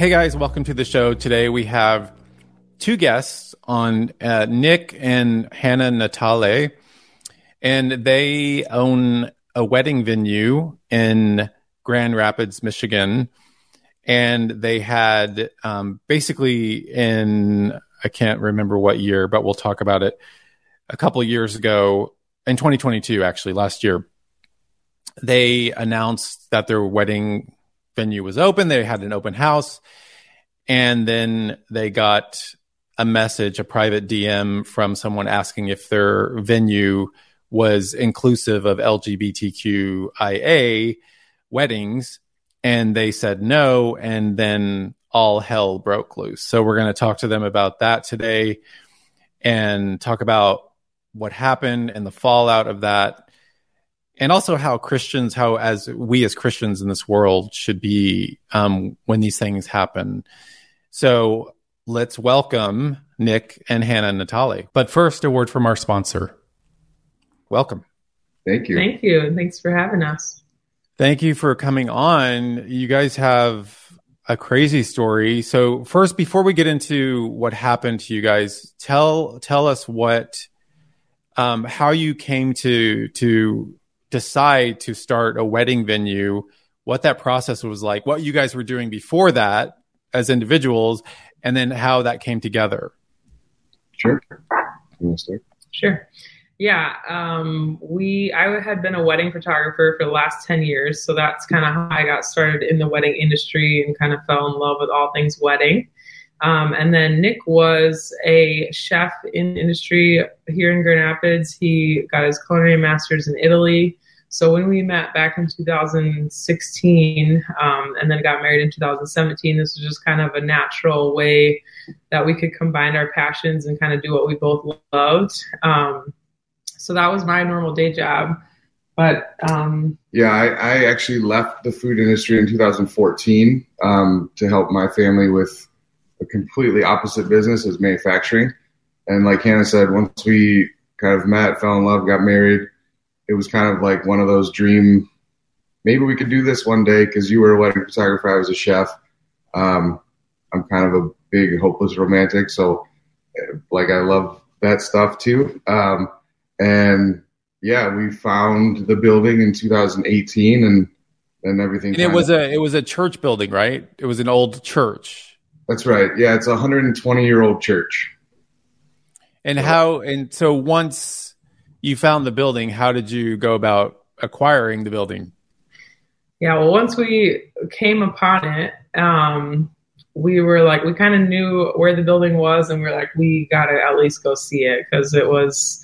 Hey guys, welcome to the show. Today we have two guests on uh, Nick and Hannah Natale, and they own a wedding venue in Grand Rapids, Michigan. And they had um, basically in, I can't remember what year, but we'll talk about it a couple years ago in 2022, actually, last year. They announced that their wedding venue was open. They had an open house. And then they got a message, a private DM from someone asking if their venue was inclusive of LGBTQIA weddings. And they said no. And then all hell broke loose. So we're going to talk to them about that today and talk about what happened and the fallout of that and also how Christians, how as we as Christians in this world should be um, when these things happen. So let's welcome Nick and Hannah Natale. But first, a word from our sponsor. Welcome. Thank you. Thank you. And thanks for having us. Thank you for coming on. You guys have a crazy story. So first, before we get into what happened to you guys, tell tell us what um, how you came to to decide to start a wedding venue, what that process was like, what you guys were doing before that as individuals, and then how that came together. Sure. You want to start? Sure. Yeah, um, we I had been a wedding photographer for the last ten years, so that's kind of how I got started in the wedding industry and kind of fell in love with all things wedding. Um, and then Nick was a chef in industry here in Grand Rapids. He got his culinary masters in Italy. So when we met back in 2016 um, and then got married in 2017, this was just kind of a natural way that we could combine our passions and kind of do what we both loved. Um, so that was my normal day job. But um, yeah, I, I, actually left the food industry in 2014 um, to help my family with a completely opposite business as manufacturing. And like Hannah said, once we kind of met, fell in love, got married, it was kind of like one of those dream. Maybe we could do this one day because you were a wedding photographer. I was a chef. Um, I'm kind of a big hopeless romantic, so like I love that stuff too. Um, and yeah, we found the building in 2018, and and everything. And it was a it was a church building, right? It was an old church. That's right. Yeah, it's a 120 year old church. And how and so once you found the building, how did you go about acquiring the building? Yeah, well, once we came upon it, um, we were like, we kind of knew where the building was, and we are like, we got to at least go see it because it was,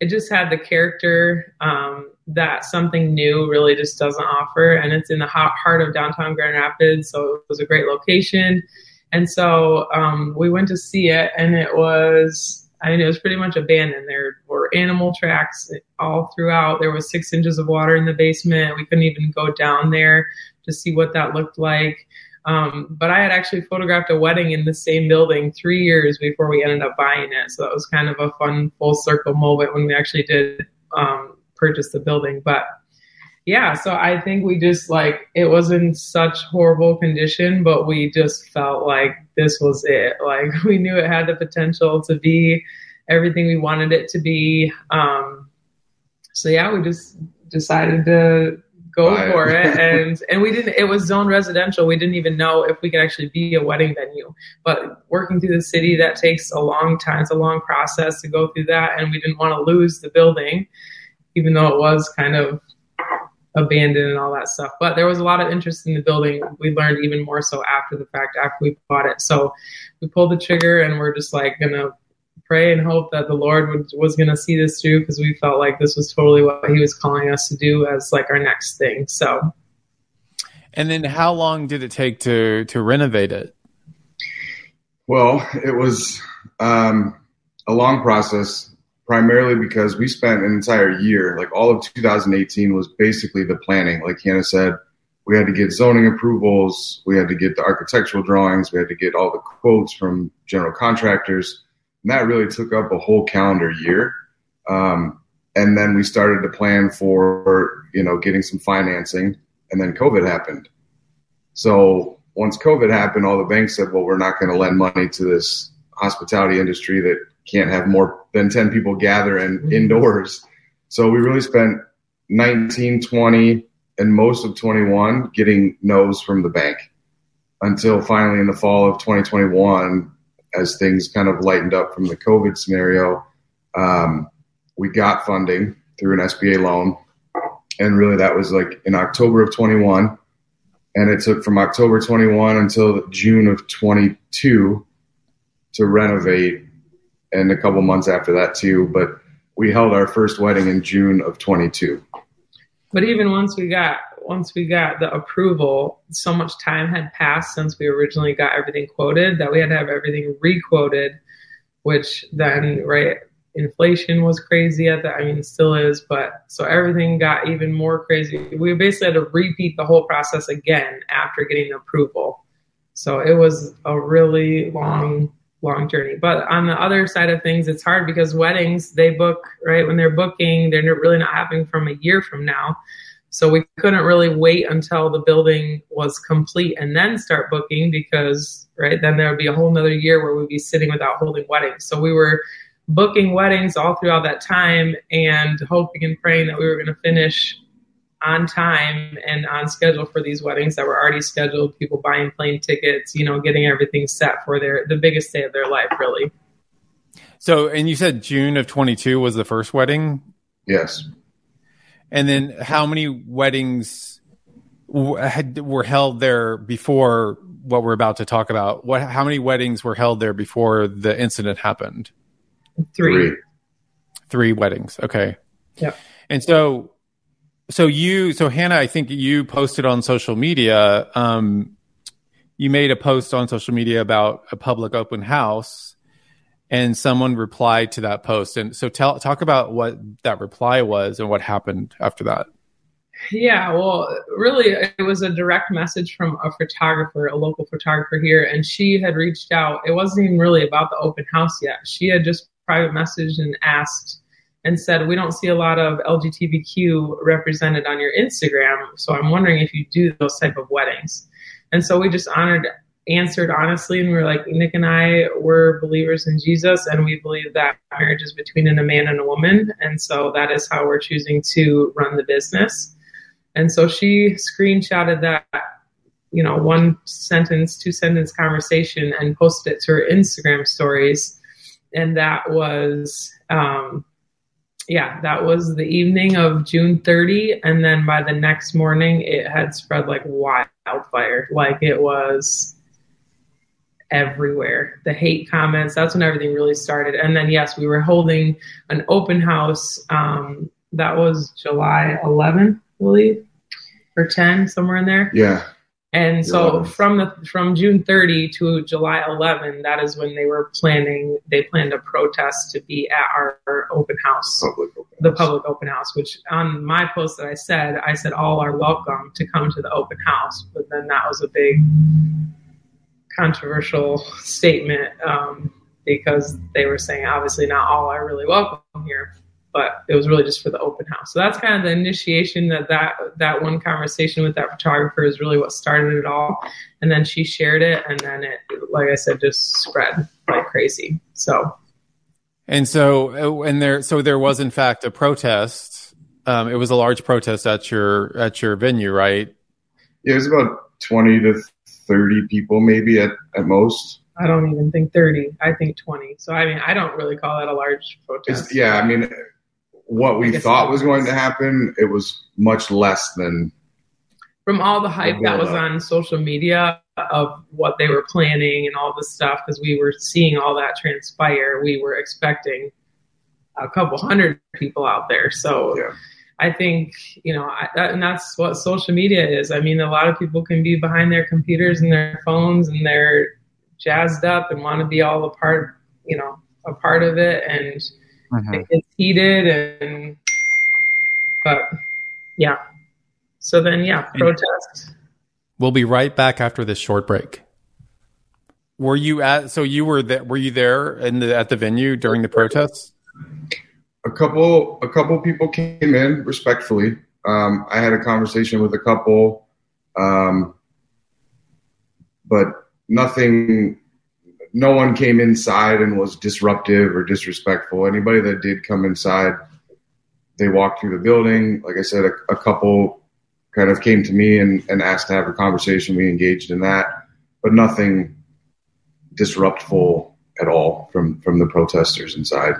it just had the character um, that something new really just doesn't offer, and it's in the hot heart of downtown Grand Rapids, so it was a great location. And so um, we went to see it, and it was I mean, it was pretty much abandoned. There were animal tracks all throughout. There was six inches of water in the basement. We couldn't even go down there to see what that looked like. Um, but I had actually photographed a wedding in the same building three years before we ended up buying it. So that was kind of a fun full circle moment when we actually did um, purchase the building. But yeah, so I think we just like it was in such horrible condition, but we just felt like this was it. Like we knew it had the potential to be everything we wanted it to be. Um, so yeah, we just decided to go Bye. for it, and and we didn't. It was zone residential. We didn't even know if we could actually be a wedding venue. But working through the city, that takes a long time. It's a long process to go through that, and we didn't want to lose the building, even though it was kind of abandoned and all that stuff. But there was a lot of interest in the building. We learned even more so after the fact, after we bought it. So we pulled the trigger and we're just like gonna pray and hope that the Lord would, was going to see this through because we felt like this was totally what He was calling us to do as like our next thing. So. And then, how long did it take to to renovate it? Well, it was um, a long process, primarily because we spent an entire year, like all of 2018 was basically the planning. Like Hannah said, we had to get zoning approvals, we had to get the architectural drawings, we had to get all the quotes from general contractors. And that really took up a whole calendar year. Um, and then we started to plan for, you know, getting some financing, and then COVID happened. So once COVID happened, all the banks said, well, we're not going to lend money to this hospitality industry that can't have more than 10 people gather and mm-hmm. indoors. So we really spent 19, 20, and most of 21 getting no's from the bank until finally in the fall of 2021, as things kind of lightened up from the COVID scenario, um, we got funding through an SBA loan. And really, that was like in October of 21 and it took from October 21 until June of 22 to renovate, and a couple months after that too. But we held our first wedding in June of 22. But even once we got once we got the approval, so much time had passed since we originally got everything quoted that we had to have everything requoted, which then right inflation was crazy at that. I mean, still is, but so everything got even more crazy. We basically had to repeat the whole process again after getting the approval. So it was a really long, long journey. But on the other side of things, it's hard because weddings, they book, right? When they're booking, they're really not happening from a year from now. So we couldn't really wait until the building was complete and then start booking because, right, then there would be a whole nother year where we'd be sitting without holding weddings. So we were booking weddings all throughout that time and hoping and praying that we were going to finish on time and on schedule for these weddings that were already scheduled people buying plane tickets you know getting everything set for their the biggest day of their life really so and you said june of 22 was the first wedding yes and then how many weddings had, were held there before what we're about to talk about what how many weddings were held there before the incident happened Three. Three, Three weddings. Okay. Yeah. And so, so you, so Hannah, I think you posted on social media. Um, you made a post on social media about a public open house, and someone replied to that post. And so, tell talk about what that reply was and what happened after that. Yeah, well, really, it was a direct message from a photographer, a local photographer here, and she had reached out. It wasn't even really about the open house yet. She had just private message and asked and said, We don't see a lot of LGBTQ represented on your Instagram. So I'm wondering if you do those type of weddings. And so we just honored, answered honestly, and we are like, Nick and I were believers in Jesus, and we believe that marriage is between a man and a woman. And so that is how we're choosing to run the business. And so she screenshotted that, you know, one sentence, two sentence conversation and posted it to her Instagram stories and that was um, yeah that was the evening of june 30 and then by the next morning it had spread like wildfire like it was everywhere. The hate comments that's when everything really started. And then yes we were holding an open house um, that was july 11 I believe or 10 somewhere in there. Yeah and so from the from June 30 to July 11, that is when they were planning. They planned a protest to be at our, our open house, public open the public open house. Which on my post that I said, I said all are welcome to come to the open house. But then that was a big controversial statement um, because they were saying obviously not all are really welcome here but it was really just for the open house. So that's kind of the initiation that that that one conversation with that photographer is really what started it all. And then she shared it, and then it, like I said, just spread like crazy. So, and so and there, so there was in fact a protest. Um, it was a large protest at your at your venue, right? Yeah, it was about twenty to thirty people, maybe at at most. I don't even think 30. I think 20. So, I mean, I don't really call that a large protest. It's, yeah, I mean, what we thought was going to happen, it was much less than from all the hype that was on social media of what they were planning and all this stuff because we were seeing all that transpire we were expecting a couple hundred people out there. So Yeah. i think you know I, that, and that's what social media is. I mean a lot of people can be behind their computers and their phones and they're jazzed up and want to be all a part you know a part of it and it's heated and but yeah so then yeah protest We'll be right back after this short break. Were you at? So you were there? Were you there in the at the venue during the protests? a couple a couple people came in respectfully. Um, I had a conversation with a couple, um, but nothing. No one came inside and was disruptive or disrespectful. Anybody that did come inside, they walked through the building. Like I said, a, a couple kind of came to me and, and asked to have a conversation. We engaged in that, but nothing disruptful at all from from the protesters inside.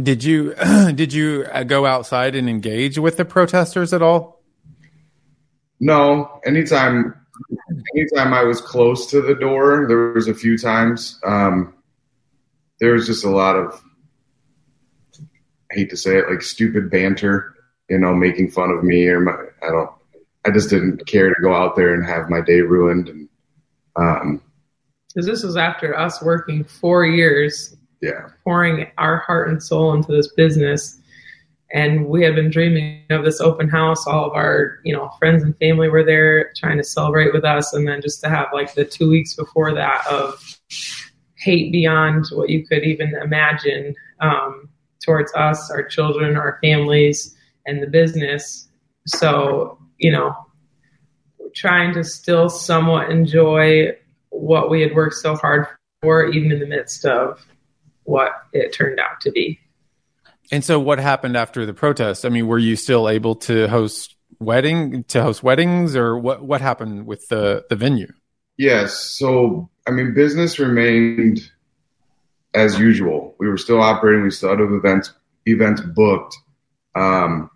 Did you did you uh, go outside and engage with the protesters at all? No, anytime, anytime I was close to the door, there was a few times. Um, there was just a lot of, I hate to say it, like stupid banter. You know, making fun of me or my. I don't. I just didn't care to go out there and have my day ruined. And um, because this was after us working four years yeah, pouring our heart and soul into this business and we had been dreaming of this open house. All of our you know friends and family were there trying to celebrate with us. And then just to have like the two weeks before that of hate beyond what you could even imagine um, towards us our children our families and the business. So you know trying to still somewhat enjoy what we had worked so hard for even in the midst of what it turned out to be And so, what happened after the protest? I mean, were you still able to host wedding to host weddings, or what? What happened with the the venue? Yes. So, I mean, business remained as usual. We were still operating. We still had events events booked. Um,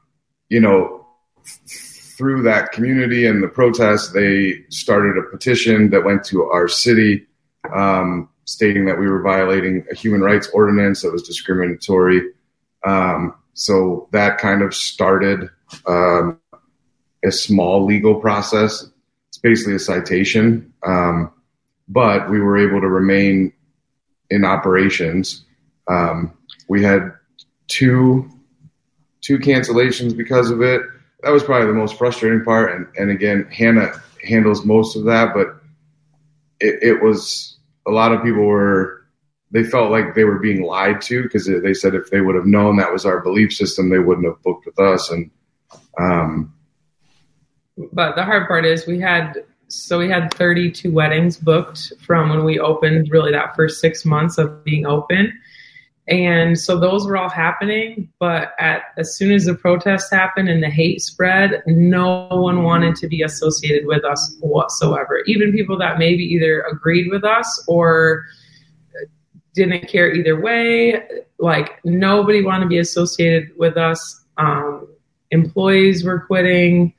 you know, through that community and the protests, they started a petition that went to our city, um, stating that we were violating a human rights ordinance that was discriminatory. Um, so that kind of started um, a small legal process it's basically a citation. Um, but we were able to remain in operations. Um, we had two two cancellations because of it. That was probably the most frustrating part. And, and again, Hannah handles most of that, but it, it was a lot of people were they felt like they were being lied to because they said if they would have known that was our belief system, they wouldn't have booked with us. And um, but the hard part is we had so we had 32 weddings booked from when we opened really that first six months of being open and so those were all happening but at as soon as the protests happened and the hate spread no one wanted to be associated with us whatsoever even people that maybe either agreed with us or didn't care either way like nobody wanted to be associated with us um, employees were quitting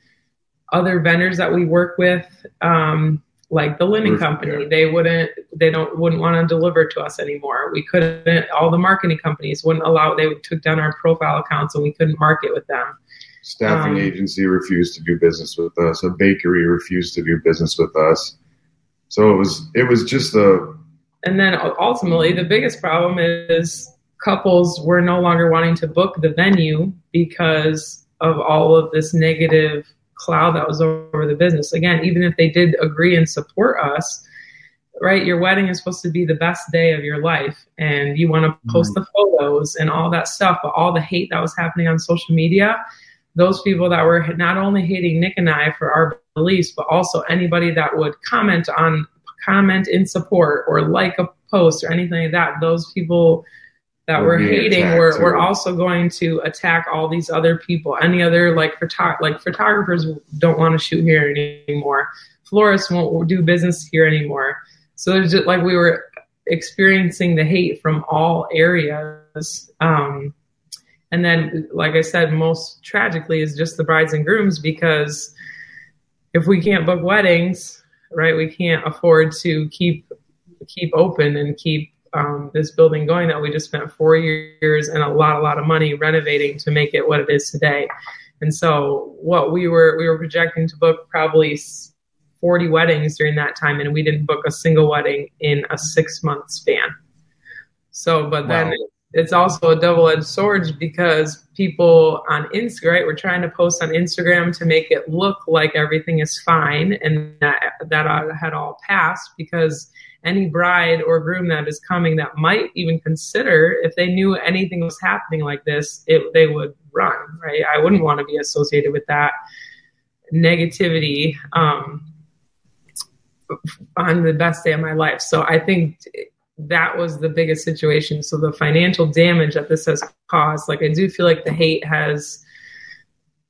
other vendors that we work with, um, like the linen company, they wouldn't, they don't, wouldn't want to deliver to us anymore. We couldn't, all the marketing companies wouldn't allow, they took down our profile accounts and we couldn't market with them. staffing Um, agency refused to do business with us. A bakery refused to do business with us. So it was it was just a And then ultimately, the biggest problem is couples were no longer wanting to book the venue because of all of this negative cloud that was over the business. Again, even if they did agree and support us, right? Your wedding is supposed to be the best day of your life, and you want to mm-hmm. post the photos and all that stuff. But all the hate that was happening on social media, those people that were not only hating Nick and I for our beliefs, but also anybody that would comment on comment in support or like a post or anything like that. Those people that Were hating were, were also going to attack all these other people. Any other like photo- like photographers don't want to shoot here anymore. Florists won't do business here anymore. So it's just like we were experiencing the hate from all areas. Um, and then, like I said, most tragically is just the brides and grooms because if we can't book weddings, right, we can't afford to keep keep open and keep um, this building going that we just spent four years and a lot, a lot of money renovating to make it what it is today. And so, what we were we were projecting to book probably 40 weddings during that time, and we didn't book a single wedding in a six month span. So, but then wow. It's also a double edged sword because people on Instagram, right, we're trying to post on Instagram to make it look like everything is fine and that that had all passed because any bride or groom that is coming that might even consider if they knew anything was happening like this, it, they would run, right? I wouldn't want to be associated with that negativity um, on the best day of my life. So I think that was the biggest situation. So the financial damage that this has caused, like I do feel like the hate has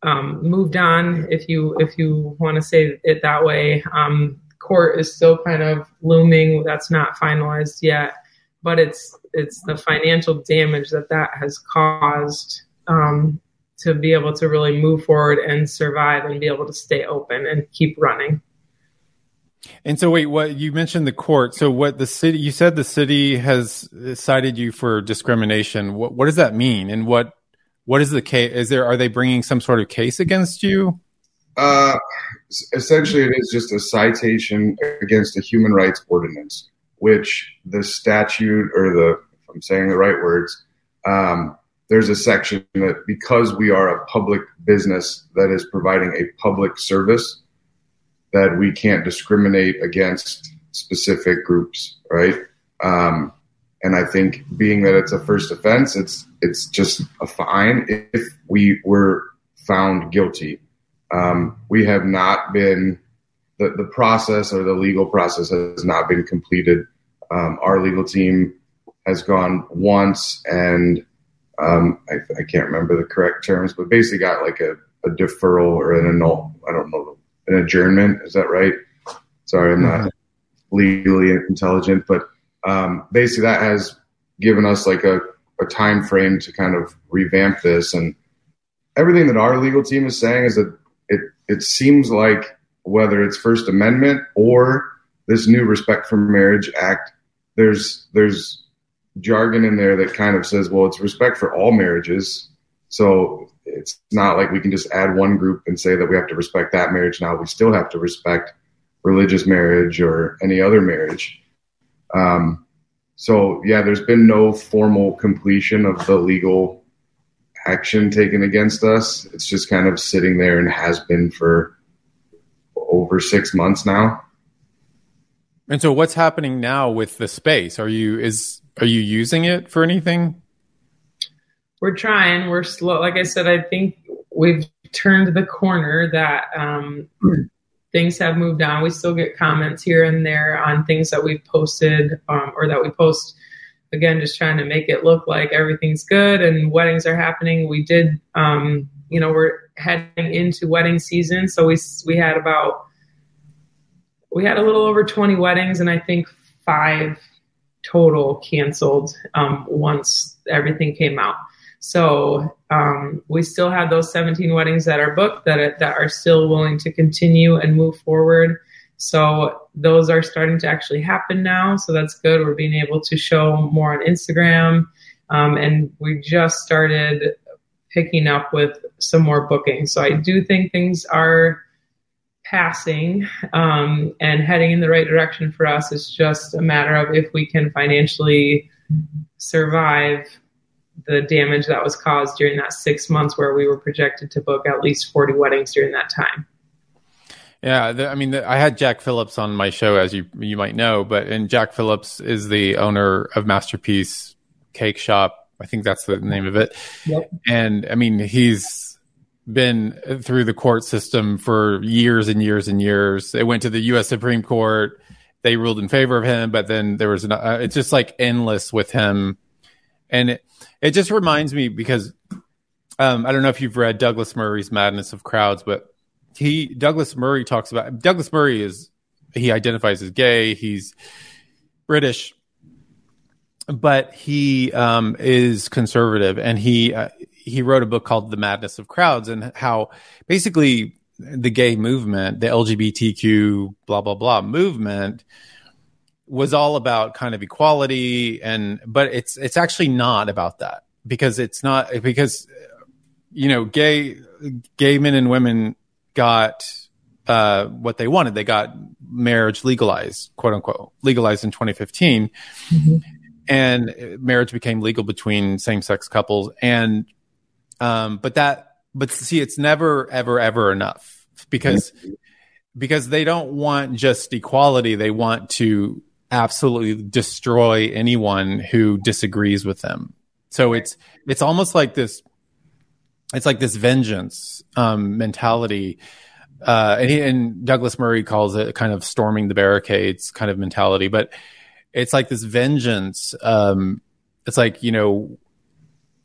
um, moved on, if you if you want to say it that way. Um, court is still kind of looming. That's not finalized yet, but it's it's the financial damage that that has caused um, to be able to really move forward and survive and be able to stay open and keep running. And so, wait, what you mentioned the court. So, what the city? You said the city has cited you for discrimination. What what does that mean? And what what is the case? Is there are they bringing some sort of case against you? Uh, essentially, it is just a citation against a human rights ordinance, which the statute or the, if I'm saying the right words, um, there's a section that because we are a public business that is providing a public service, that we can't discriminate against specific groups, right? Um, and I think being that it's a first offense, it's it's just a fine if we were found guilty. Um, we have not been the, the process or the legal process has not been completed. Um, our legal team has gone once and um, I, I, can't remember the correct terms, but basically got like a, a, deferral or an annul. I don't know an adjournment. Is that right? Sorry, I'm not mm-hmm. legally intelligent, but um, basically that has given us like a, a time frame to kind of revamp this and everything that our legal team is saying is that it it seems like whether it's First Amendment or this new Respect for Marriage Act, there's there's jargon in there that kind of says, well, it's respect for all marriages. So it's not like we can just add one group and say that we have to respect that marriage now. We still have to respect religious marriage or any other marriage. Um, so yeah, there's been no formal completion of the legal action taken against us. It's just kind of sitting there and has been for over six months now. And so, what's happening now with the space? Are you is are you using it for anything? We're trying. We're slow. Like I said, I think we've turned the corner. That um, things have moved on. We still get comments here and there on things that we've posted um, or that we post again, just trying to make it look like everything's good and weddings are happening. We did, um, you know, we're heading into wedding season, so we we had about we had a little over 20 weddings, and I think five total canceled um, once everything came out. So um, we still have those 17 weddings that are booked that that are still willing to continue and move forward. So those are starting to actually happen now. So that's good. We're being able to show more on Instagram. Um, and we just started picking up with some more bookings. So I do think things are passing um, and heading in the right direction for us. It's just a matter of if we can financially survive the damage that was caused during that six months where we were projected to book at least 40 weddings during that time. Yeah, the, I mean, the, I had Jack Phillips on my show, as you you might know, but and Jack Phillips is the owner of Masterpiece Cake Shop. I think that's the name of it. Yep. And I mean, he's been through the court system for years and years and years. It went to the U.S. Supreme Court. They ruled in favor of him, but then there was an, uh, it's just like endless with him. And it, it just reminds me because um, I don't know if you've read Douglas Murray's Madness of Crowds, but he Douglas Murray talks about Douglas Murray is he identifies as gay. He's British, but he um, is conservative, and he uh, he wrote a book called The Madness of Crowds, and how basically the gay movement, the LGBTQ blah blah blah movement was all about kind of equality and but it's it's actually not about that because it's not because you know gay gay men and women got uh, what they wanted. They got marriage legalized, quote unquote, legalized in 2015. Mm-hmm. And marriage became legal between same sex couples. And, um, but that, but see, it's never, ever, ever enough because, because they don't want just equality. They want to absolutely destroy anyone who disagrees with them. So it's, it's almost like this, it's like this vengeance, um, mentality uh, and he and Douglas Murray calls it kind of storming the barricades kind of mentality, but it's like this vengeance. Um, it's like you know,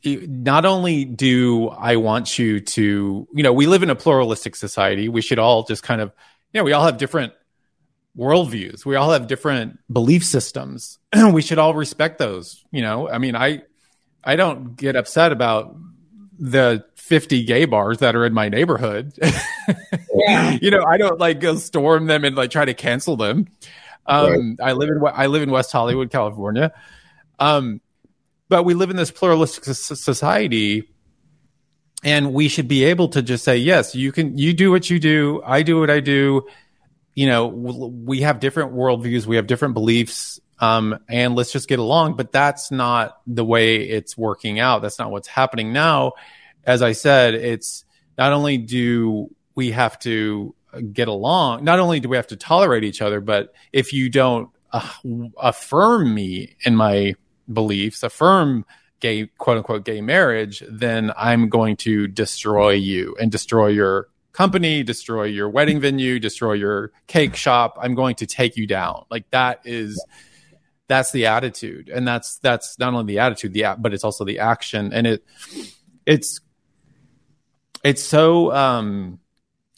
not only do I want you to, you know, we live in a pluralistic society. We should all just kind of, you know, we all have different worldviews. We all have different belief systems. we should all respect those. You know, I mean, I I don't get upset about the 50 gay bars that are in my neighborhood. yeah. you know, I don't like go storm them and like try to cancel them. Um, right. I live in I live in West Hollywood, California. Um, but we live in this pluralistic society and we should be able to just say yes you can you do what you do i do what i do you know we have different worldviews we have different beliefs um, and let's just get along but that's not the way it's working out. That's not what's happening. Now as I said, it's not only do we have to get along, not only do we have to tolerate each other, but if you don't uh, affirm me in my beliefs, affirm gay, quote unquote, gay marriage, then I'm going to destroy you and destroy your company, destroy your wedding venue, destroy your cake shop. I'm going to take you down. Like that is, that's the attitude. And that's, that's not only the attitude, the, but it's also the action. And it, it's it's so um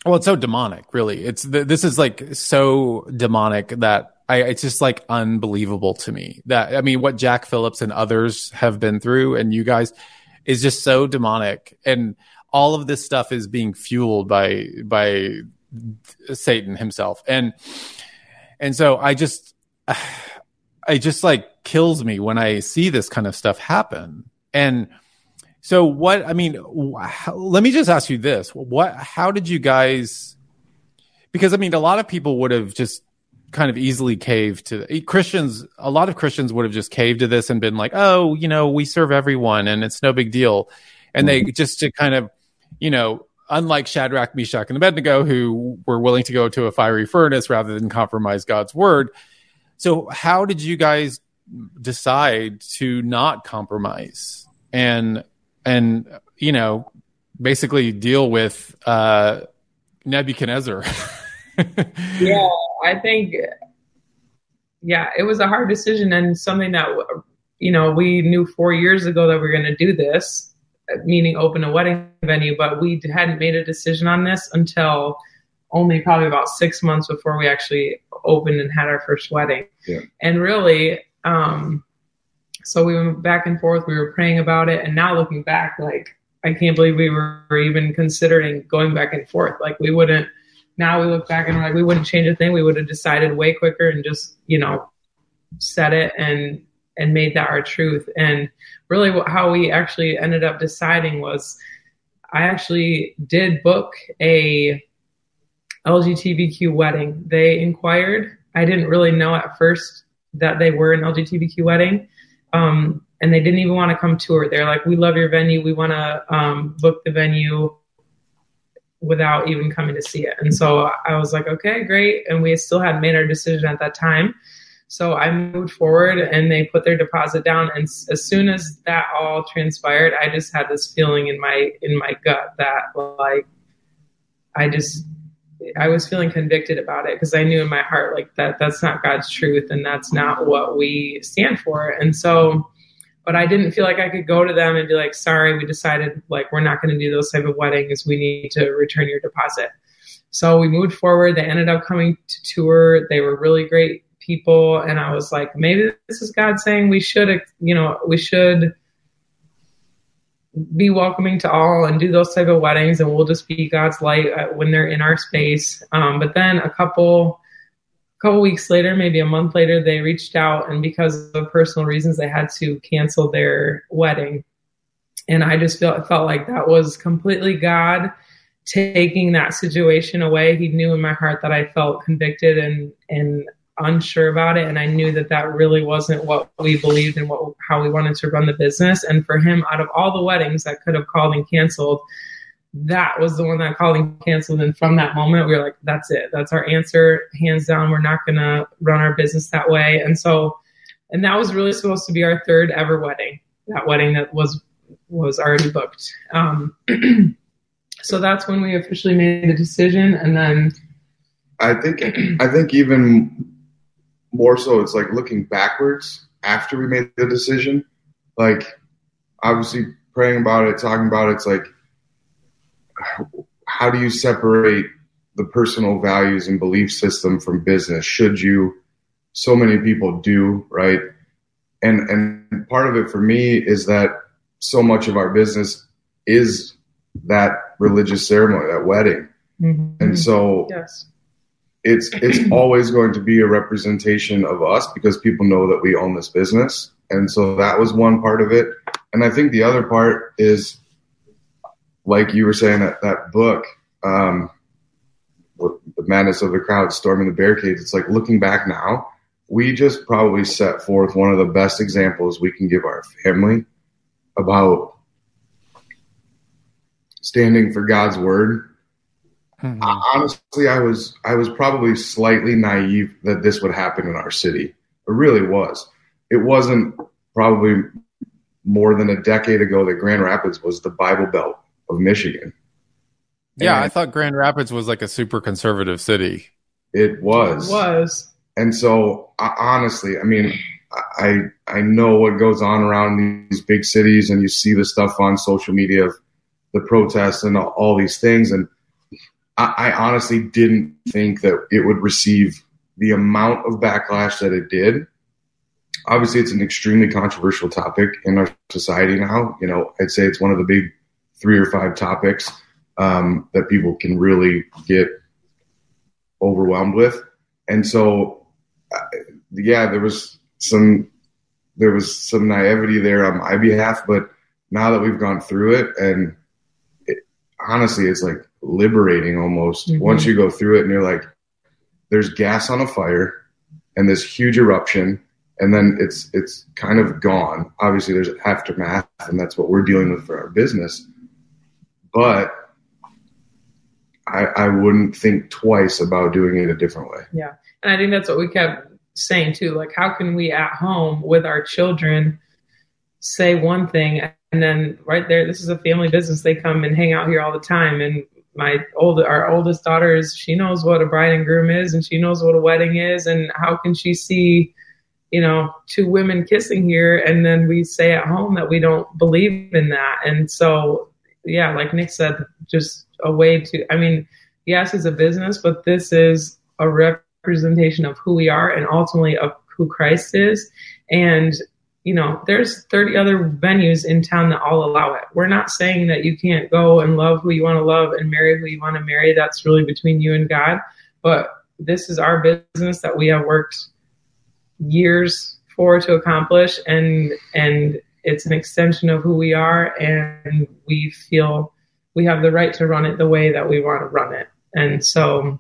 well it's so demonic really it's this is like so demonic that I, it's just like unbelievable to me that I mean what Jack Phillips and others have been through and you guys is just so demonic and all of this stuff is being fueled by by Satan himself and and so I just I just like kills me when I see this kind of stuff happen and so what? I mean, how, let me just ask you this: what? How did you guys? Because I mean, a lot of people would have just kind of easily caved to Christians. A lot of Christians would have just caved to this and been like, "Oh, you know, we serve everyone, and it's no big deal." And they mm-hmm. just to kind of, you know, unlike Shadrach, Meshach, and Abednego, who were willing to go to a fiery furnace rather than compromise God's word. So, how did you guys decide to not compromise and and you know basically deal with uh, Nebuchadnezzar. yeah, I think yeah, it was a hard decision and something that you know we knew four years ago that we were going to do this, meaning open a wedding venue, but we hadn't made a decision on this until only probably about six months before we actually opened and had our first wedding. Yeah. And really, um, so we went back and forth. We were praying about it, and now looking back, like I can't believe we were even considering going back and forth. Like we wouldn't. Now we look back and we're like, we wouldn't change a thing. We would have decided way quicker and just you know said it and and made that our truth. And really, how we actually ended up deciding was, I actually did book a LGBTQ wedding. They inquired. I didn't really know at first that they were an LGBTQ wedding. Um, and they didn't even want to come tour. They're like, we love your venue. We want to um, book the venue without even coming to see it. And so I was like, okay, great. And we still hadn't made our decision at that time. So I moved forward and they put their deposit down. And as soon as that all transpired, I just had this feeling in my, in my gut that like, I just I was feeling convicted about it because I knew in my heart like that that's not God's truth and that's not what we stand for. And so, but I didn't feel like I could go to them and be like, sorry, we decided like we're not going to do those type of weddings. We need to return your deposit. So we moved forward. They ended up coming to tour. They were really great people. And I was like, maybe this is God saying we should, you know, we should be welcoming to all and do those type of weddings and we'll just be god's light uh, when they're in our space um, but then a couple couple weeks later maybe a month later they reached out and because of personal reasons they had to cancel their wedding and i just felt felt like that was completely god taking that situation away he knew in my heart that i felt convicted and and unsure about it. And i knew that that really wasn't what we believed and what how we wanted to run the business. And for him out of all the weddings that could have called and canceled that was the one that called and canceled. And from that moment we were like that's it. That's our answer. Hands down we're not going to run our business that way. And so and that was really supposed to be our third ever wedding. That wedding that was was already booked. Um, so that's when we officially made the decision. And then I think I think even more so it's like looking backwards after we made the decision. Like obviously praying about it, talking about it, it's like how do you separate the personal values and belief system from business? Should you? So many people do, right? And and part of it for me is that so much of our business is that religious ceremony, that wedding. Mm-hmm. And so yes it's it's always going to be a representation of us because people know that we own this business. And so that was one part of it. And i think the other part is like you were saying that that book um, the madness of the crowd storming the barricades it's like looking back now we just probably set forth one of the best examples we can give our family about standing for god's word Mm-hmm. honestly, I was I was probably slightly naive that this would happen in our city. It really was. It wasn't probably more than a decade ago that Grand Rapids was the Bible Belt of Michigan. Yeah, and I thought Grand Rapids was like a super conservative city. It was. It was. And so, honestly, I mean, I I know what goes on around these big cities, and you see the stuff on social media of the protests and all, all these things, and I, I honestly didn't think that it would receive the amount of backlash that it did. Obviously, it's an extremely controversial topic in our society now. You know, I'd say it's one of the big three or five topics um, that people can really get overwhelmed with. And so, uh, yeah, there was some there was some naivety there on my behalf, but now that we've gone through it, and honestly, it's like liberating almost mm-hmm. once you go through it and you're like, there's gas on a fire and this huge eruption and then it's it's kind of gone. Obviously, there's aftermath, and that's what we're dealing with for our business. But I, I wouldn't think twice about doing it a different way. Yeah, and I think that's what we kept saying too. Like, how can we at home with our children say one thing, and then right there, this is a family business. They come and hang out here all the time, and my old our oldest daughter is she knows what a bride and groom is and she knows what a wedding is and how can she see you know two women kissing here? And then we say at home that we don't believe in that. And so yeah like nick said just a way to i mean yes it's a business but this is a representation of who we are and ultimately of who christ is. And you know, there's 30 other venues in town that all allow it. We're not saying that you can't go and love who you want to love and marry who you want to marry. That's really between you and God. But this is our business that we have worked years for to accomplish and and it's an extension of who we are and we feel we have the right to run it the way that we want to run it. And so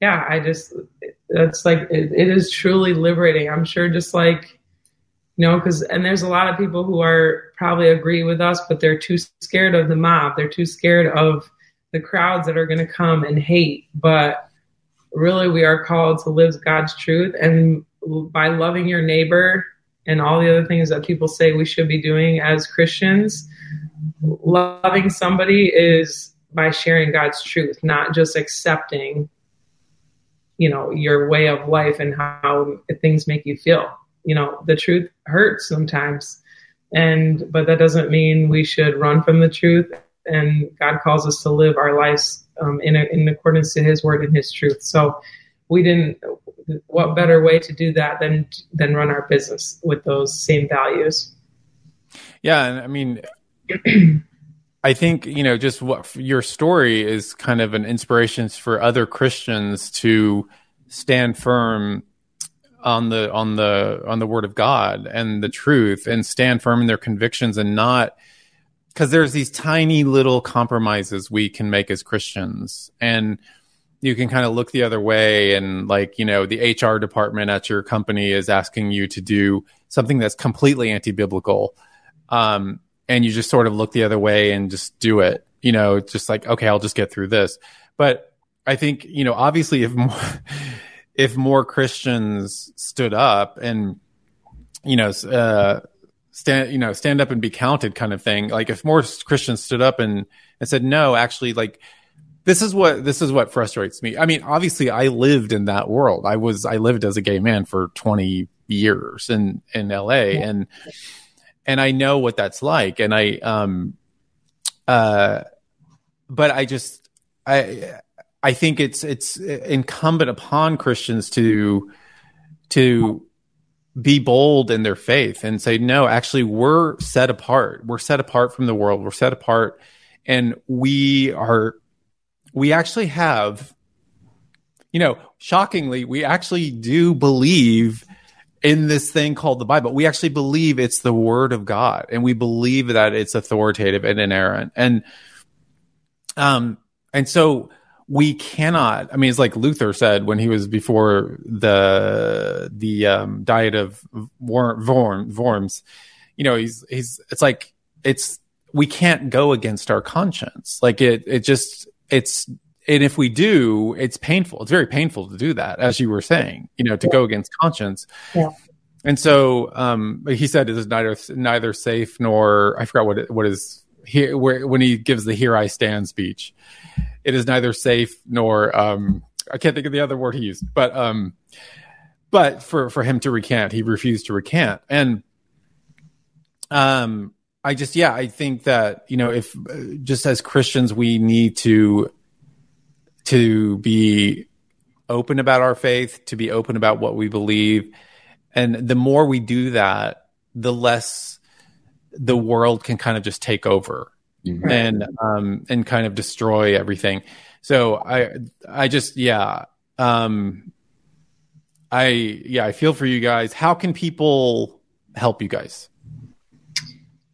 yeah, I just that's like it, it is truly liberating. I'm sure just like you know because and there's a lot of people who are probably agree with us but they're too scared of the mob. They're too scared of the crowds that are going to come and hate. But really we are called to live god's truth and by loving your neighbor and all the other things that people say we should be doing as christians loving somebody is by sharing god's truth not just accepting you know your way of life and how things make you feel you know the truth hurts sometimes. And but that doesn't mean we should run from the truth. And god calls us to live our lives um, in, a, in accordance to his word and his truth. So we didn't what better way to do that than than run our business with those same values? Yeah and i mean I think you know just what your story is kind of an inspiration for other Christians to stand firm on the on the on the word of God and the truth and stand firm in their convictions and not because there's these tiny little compromises we can make as Christians. And you can kind of look the other way and like you know the hr department at your company is asking you to do something that's completely anti-biblical um, and you just sort of look the other way and just do it you know just like okay i'll just get through this. But i think you know obviously if more if more christians stood up and you know uh, stand you know stand up and be counted kind of thing like if more christians stood up and and said no actually like this is what this is what frustrates me. I mean, obviously, I lived in that world. I was I lived as a gay man for twenty years in in L.A. Yeah. and and I know what that's like. And I um uh, but I just I I think it's it's incumbent upon Christians to to be bold in their faith and say no actually we're set apart we're set apart from the world we're set apart and we are we actually have, you know, shockingly, we actually do believe in this thing called the Bible. We actually believe it's the word of God and we believe that it's authoritative and inerrant. And, um, and so we cannot, I mean, it's like Luther said when he was before the, the, um, diet of Worm, Worms, you know, he's, he's, it's like, it's, we can't go against our conscience. Like it, it just, it's and if we do, it's painful. It's very painful to do that, as you were saying, you know, to yeah. go against conscience. Yeah. And so um, he said it is neither neither safe nor I forgot what it, what is here where when he gives the "Here I Stand" speech. It is neither safe nor um, I can't think of the other word he used, but um, but for for him to recant, he refused to recant, and um, I just, yeah, I think that, you know, if just as Christians, we need to, to be open about our faith, to be open about what we believe. And the more we do that, the less the world can kind of just take over mm-hmm. and, um, and kind of destroy everything. So I, I just, yeah, um, I, yeah, I feel for you guys. How can people help you guys?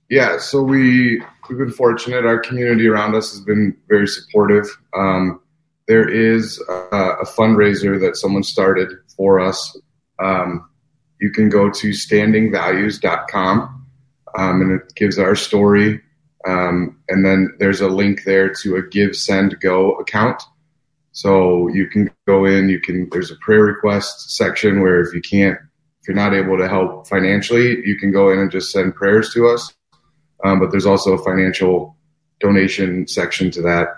Yeah, so we we've been fortunate. Our community around us has been very supportive. Um, there is a, a, fundraiser that someone started for us. Um, you can go to standingvalues.com um, and it gives our story. Um, and then there's a link there to a Give, Send, Go account. So you can go in, you can, there's a prayer request section where if you can't, if you're not able to help financially, you can go in and just send prayers to us um, but there's also a financial donation section to that.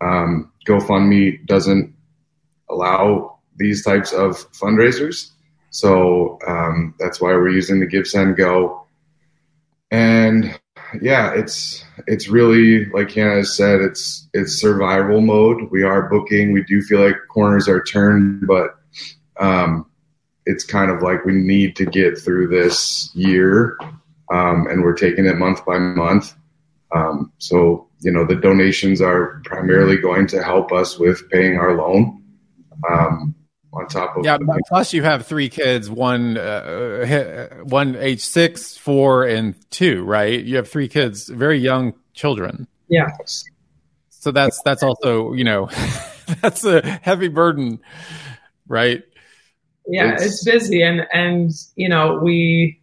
Um, GoFundMe doesn't allow these types of fundraisers, so um, that's why we're using the Give Send Go. And yeah, it's it's really like Hannah said, it's it's survival mode. We are booking. We do feel like corners are turned, but um, it's kind of like we need to get through this year um, and we're taking it month by month. Um, so, you know, the donations are primarily going to help us with paying our loan. Um, on top of yeah, plus you have three kids, one uh, one age six, four, and two. Right? You have three kids, very young children. Yeah. So that's that's also you know that's a heavy burden, right? Yeah, it's, it's busy, and and you know we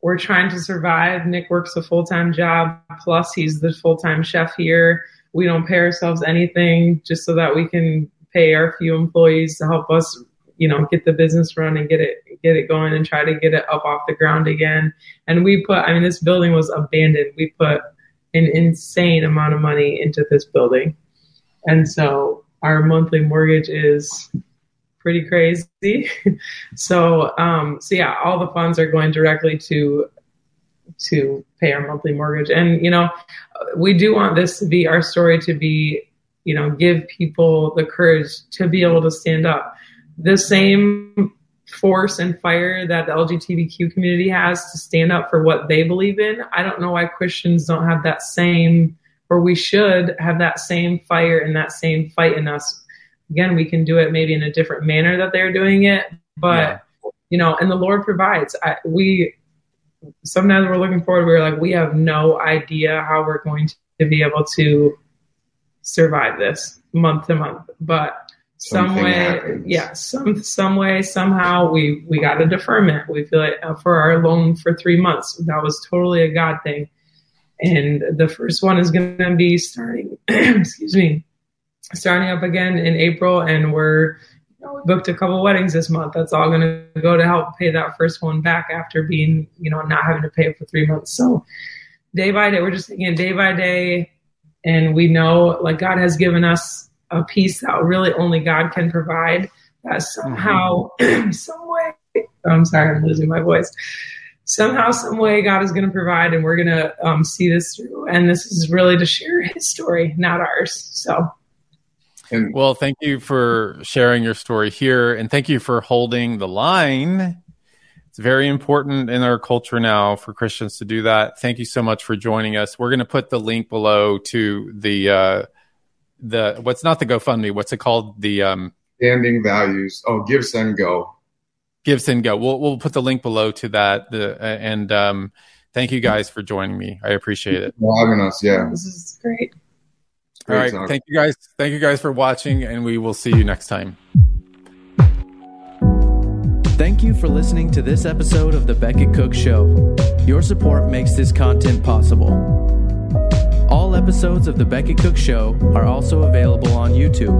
we're trying to survive. Nick works a full time job, plus he's the full time chef here. We don't pay ourselves anything just so that we can pay our few employees to help us, you know, get the business run and get it get it going and try to get it up off the ground again. And we put, I mean, this building was abandoned. We put an insane amount of money into this building, and so our monthly mortgage is pretty crazy. so, um, so yeah, all the funds are going directly to to pay our monthly mortgage. And you know, we do want this to be our story to be, you know, give people the courage to be able to stand up. The same force and fire that the LGBTQ community has to stand up for what they believe in. I don't know why Christians don't have that same, or we should have that same fire and that same fight in us. Again, we can do it maybe in a different manner that they're doing it, but yeah. you know, and the Lord provides. I, we sometimes we're looking forward. We're like, we have no idea how we're going to be able to survive this month to month, but some way happens. yeah some some way somehow we we got a deferment. We feel like uh, for our loan for three months. That was totally a god thing. And the first one is going to be starting excuse me starting up again in april. And we're you know, we booked a couple weddings this month. That's all going to go to help pay that first one back after being you know not having to pay it for three months. So day by day we're just it day by day and we know like god has given us a peace that really only God can provide. That somehow, mm-hmm. some way, I'm sorry, I'm losing my voice. Somehow, some way, God is going to provide, and we're going to um, see this through. And this is really to share His story, not ours. So. Well, thank you for sharing your story here, and thank you for holding the line. It's very important in our culture now for Christians to do that. Thank you so much for joining us. We're going to put the link below to the uh, the what's not the GoFundMe? What's it called? The um, standing values. Oh, Give Send Go. Give Send Go. We'll we'll put the link below to that. The uh, and um, thank you guys for joining me. I appreciate it. For having us. Yeah, this is great. All right, talk. thank you guys. Thank you guys for watching, and we will see you next time. Thank you for listening to this episode of the Becket Cook Show. Your support makes this content possible. All episodes of The Becket Cook Show are also available on YouTube.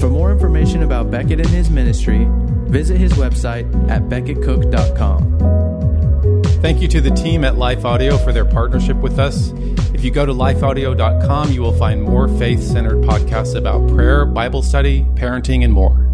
For more information about Becket and his ministry, visit his website at becketcook.com. Thank you to the team at Life Audio for their partnership with us. If you go to lifeaudio.com, you will find more faith centered podcasts about prayer, Bible study, parenting, and more.